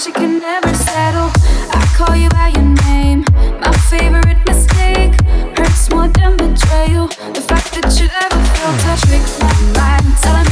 she can never settle. I call you by your name. My favorite mistake hurts more than betrayal. The fact that you ever felt touched trick my mind. Telling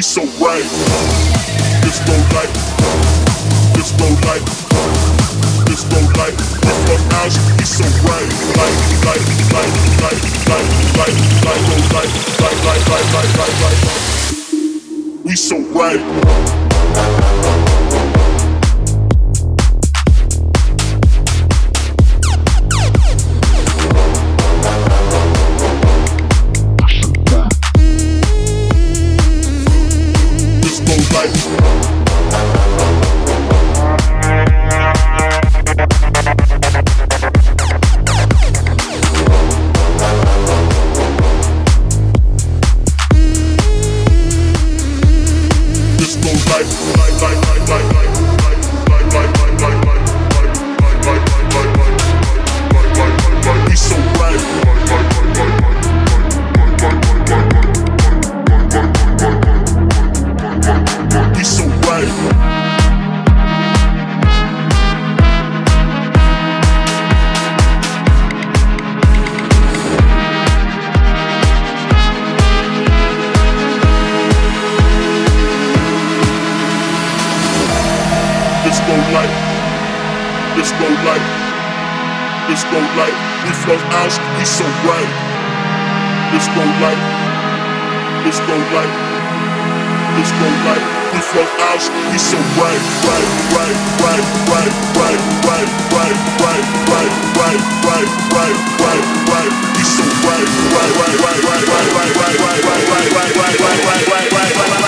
we so right. It's low life. It's low life. It's low life. Eyes, we so right. Light, light, light, light, light, light, light, low life. Light, light, light, light, light, light. We so right. Disco light, disco light. Disco light. We flow out, we so bright. Disco light, disco light, disco light. We flow out, we so bright, bright, bright, bright, bright, bright, bright, bright, bright, bright, bright, bright, bright, bright, bright. We so bright, bright, bright, bright, bright, bright, bright, bright, bright, bright, bright, bright, bright, bright, bright, bright,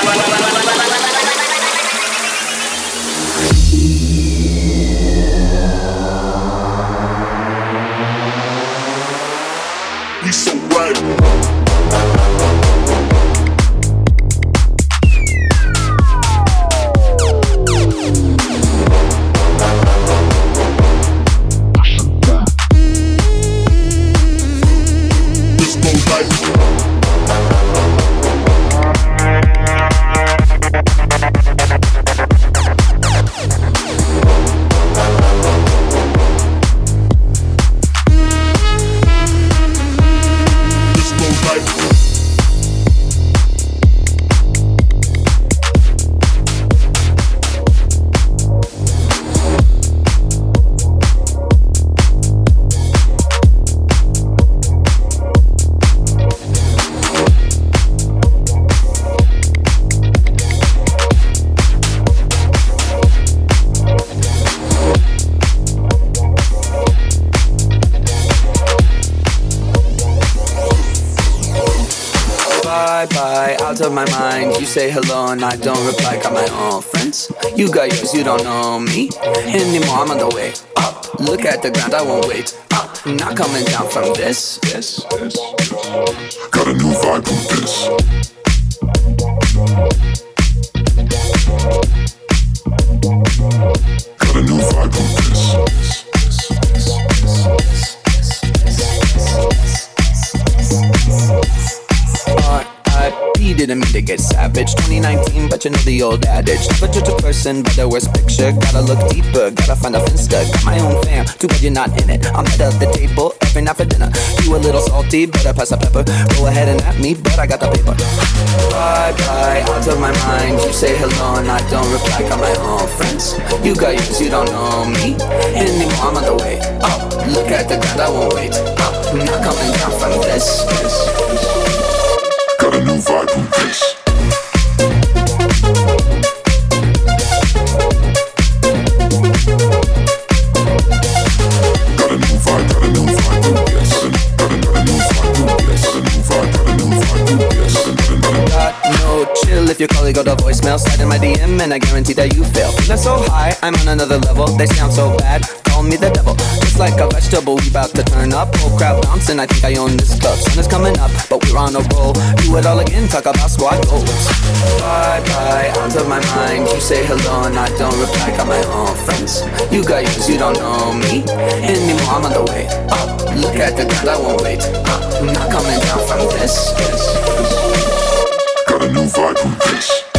of my mind. You say hello and I don't reply. Got my own friends. You got yours, you don't know me anymore. I'm on the way up. Look at the ground, I won't wait up. Not coming down from this. This, this. Got a new vibe from this. The old adage. Never judge a person by the worst picture. Gotta look deeper, gotta find a finsta. Got my own fam, too bad you're not in it. I'm at the table every night for dinner. You a little salty, better pass the pepper. Go ahead and at me, but I got the paper. Bye bye, out of my mind. You say hello and I don't reply. Got my own friends. You got yours, you don't know me anymore. I'm on the way up. Look at the ground, I won't wait up. Not coming down from this. Got a new vibe from this. Your colleague got a voicemail, slide in my DM and I guarantee that you fail. Feeling so high, I'm on another level. They sound so bad, call me the devil. Just like a vegetable, we about to turn up. Whole crowd bouncing, I think I own this club. Sun is coming up, but we're on a roll. Do it all again, talk about squad goals. Bye bye, out of my mind. You say hello and I don't reply. Got my own friends. You got yours, you don't know me anymore. I'm on the way up. Look at the ground, I won't wait. I'm not coming down from this. A new vibe from this.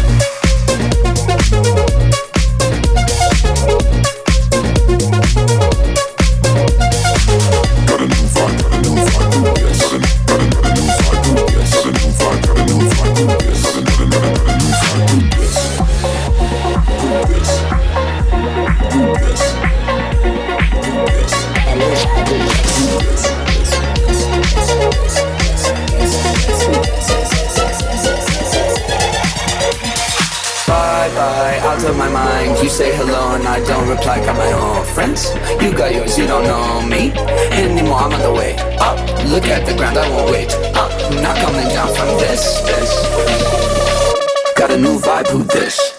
And I don't reply. Got my own friends. You got yours, you don't know me anymore. I'm on the way up. Look at the ground, I won't wait up. I'm not coming down from this. this. Got a new vibe, who this?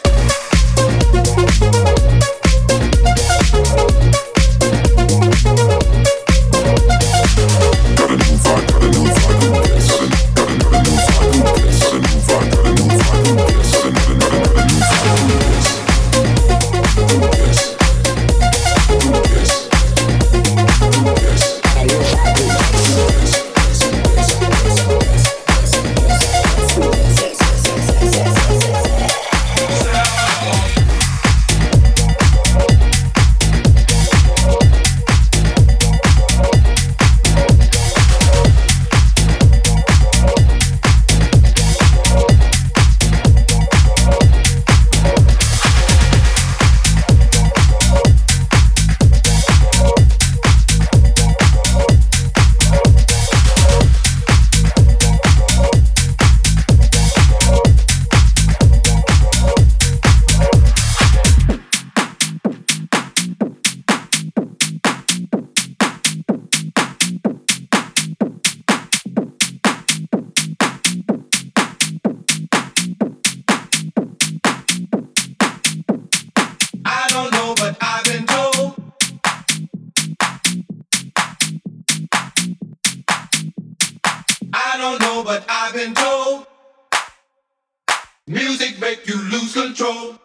Music make you lose control.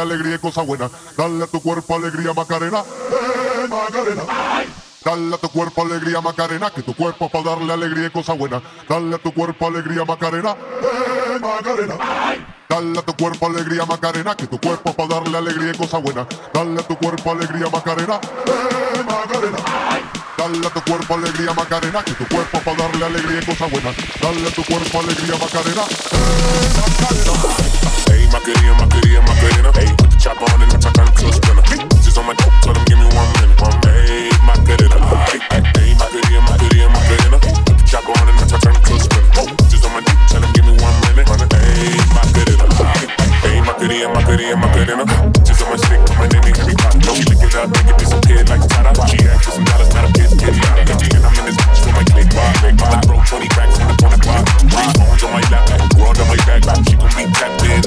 Alegría y cosa buena. Dale a tu cuerpo alegría Macarena, eh Macarena. Dale a tu cuerpo alegría Macarena, que tu cuerpo para darle alegría y cosa buena. Dale a tu cuerpo alegría Macarena, eh Macarena. Dale a tu cuerpo alegría Macarena, que tu cuerpo para darle alegría y cosa buena. Dale a tu cuerpo alegría Macarena, eh Macarena. Dale a tu cuerpo alegría Macarena, que tu cuerpo para darle alegría y cosa buena. Dale a tu cuerpo alegría Macarena, eh Macarena. Macarena, Macarena, Macarena. Hey, put the chopper on and turn to a sprinter. Just on my dope, tell them give me one minute. One hey, Macarena. Hey, Macarena, Macarena, Macarena. Put the chopper on and turn to a sprinter. Just on my dope, tell them give me one minute. On hey, Macarena. Hey, Macarena, Macarena, Macarena. Just on my stick, my name in every pot. No, she lick it up, make it disappear like Tata. She for some dollars, not a bitch, get out. And I'm in this bitch with my click bar. I throw 20 racks in the corner bar. Three phones on my lap, world on my back.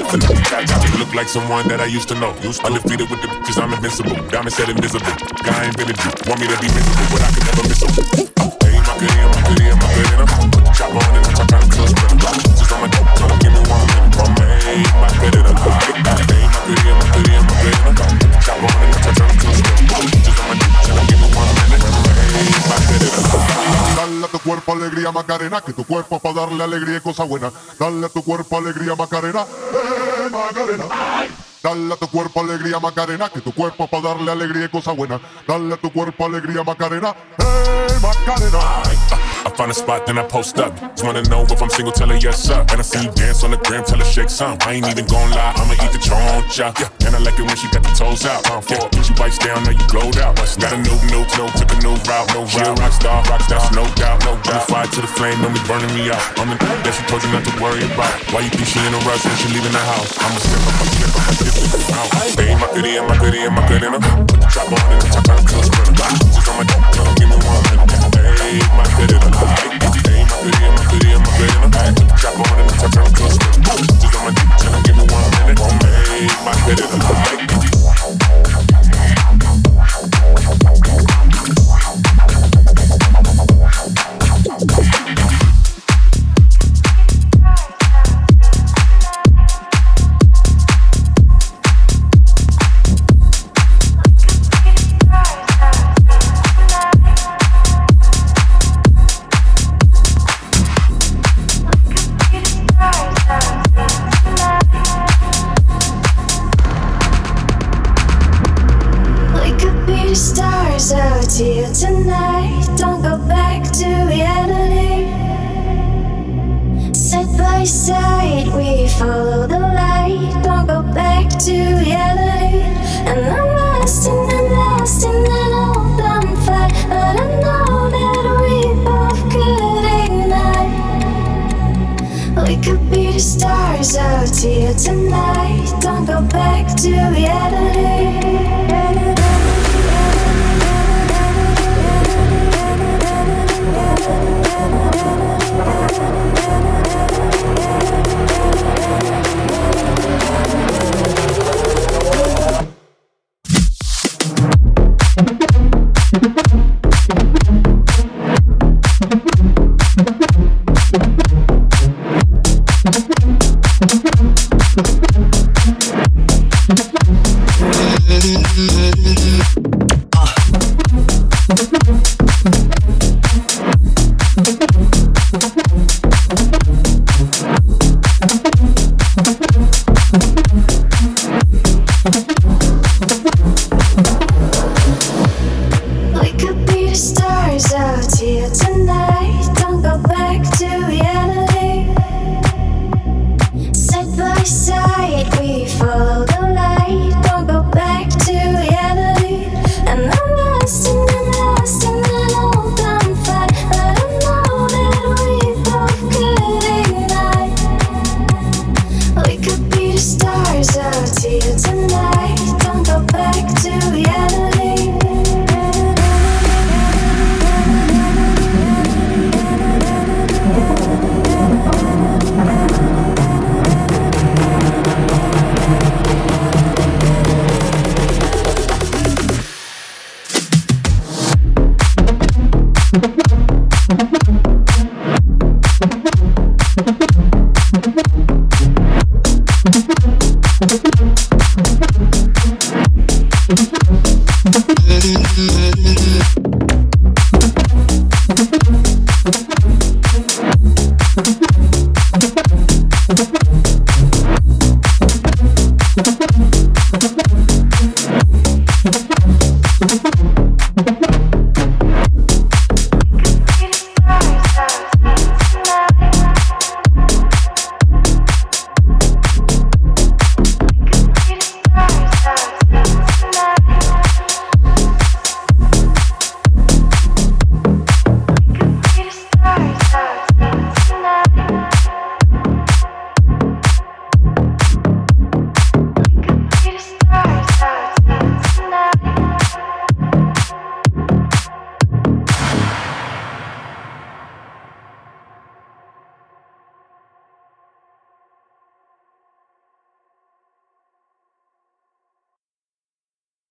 Look like someone that I used to know. Undefeated with the bitches, I'm invincible. Diamond said invisible. Guy ain't been. Want me to be miserable, but I can never miss him. Hey, my goodie, my goodie, my goodie. Put the on and I'm trying to. Just on my dope, tell him give me one minute. From me, my goodie, my goodie, my goodie, my goodie, goodie. Put the on and I'm trying to. Just on my dope, tell him give me one minute. My goodie, Dale a tu cuerpo alegría Macarena, que tu cuerpo para darle alegría y cosa buena. Dale a tu cuerpo alegría Macarena. Macarena. Dale a tu cuerpo alegría Macarena, que tu cuerpo para darle alegría y cosa buena. Dale a tu cuerpo alegría Macarena, hey Macarena. Find a spot, then I post up. Just wanna know if I'm single, tell her yes, sir. And I see you dance on the gram, tell her shake some. I ain't even gon' lie, I'ma eat the choncha. Yeah, and I like it when she got the toes out. Uh, yeah, when she bites down, now you glowed out. Got a new, new, no, took a new route, no route. rock star, rock star, no doubt, no doubt. Fire to the flame, don't be burning me out. I'm the that she told you not to worry about. Why you think she in a rush when she leaving the house? I'ma step up, I'm step up, I'm different out. Hey, my goodie, my goodie, my goodie, put the trap on and the top on Drop on in the top, I'm close. Just on my dick, tryna give me one minute, one minute.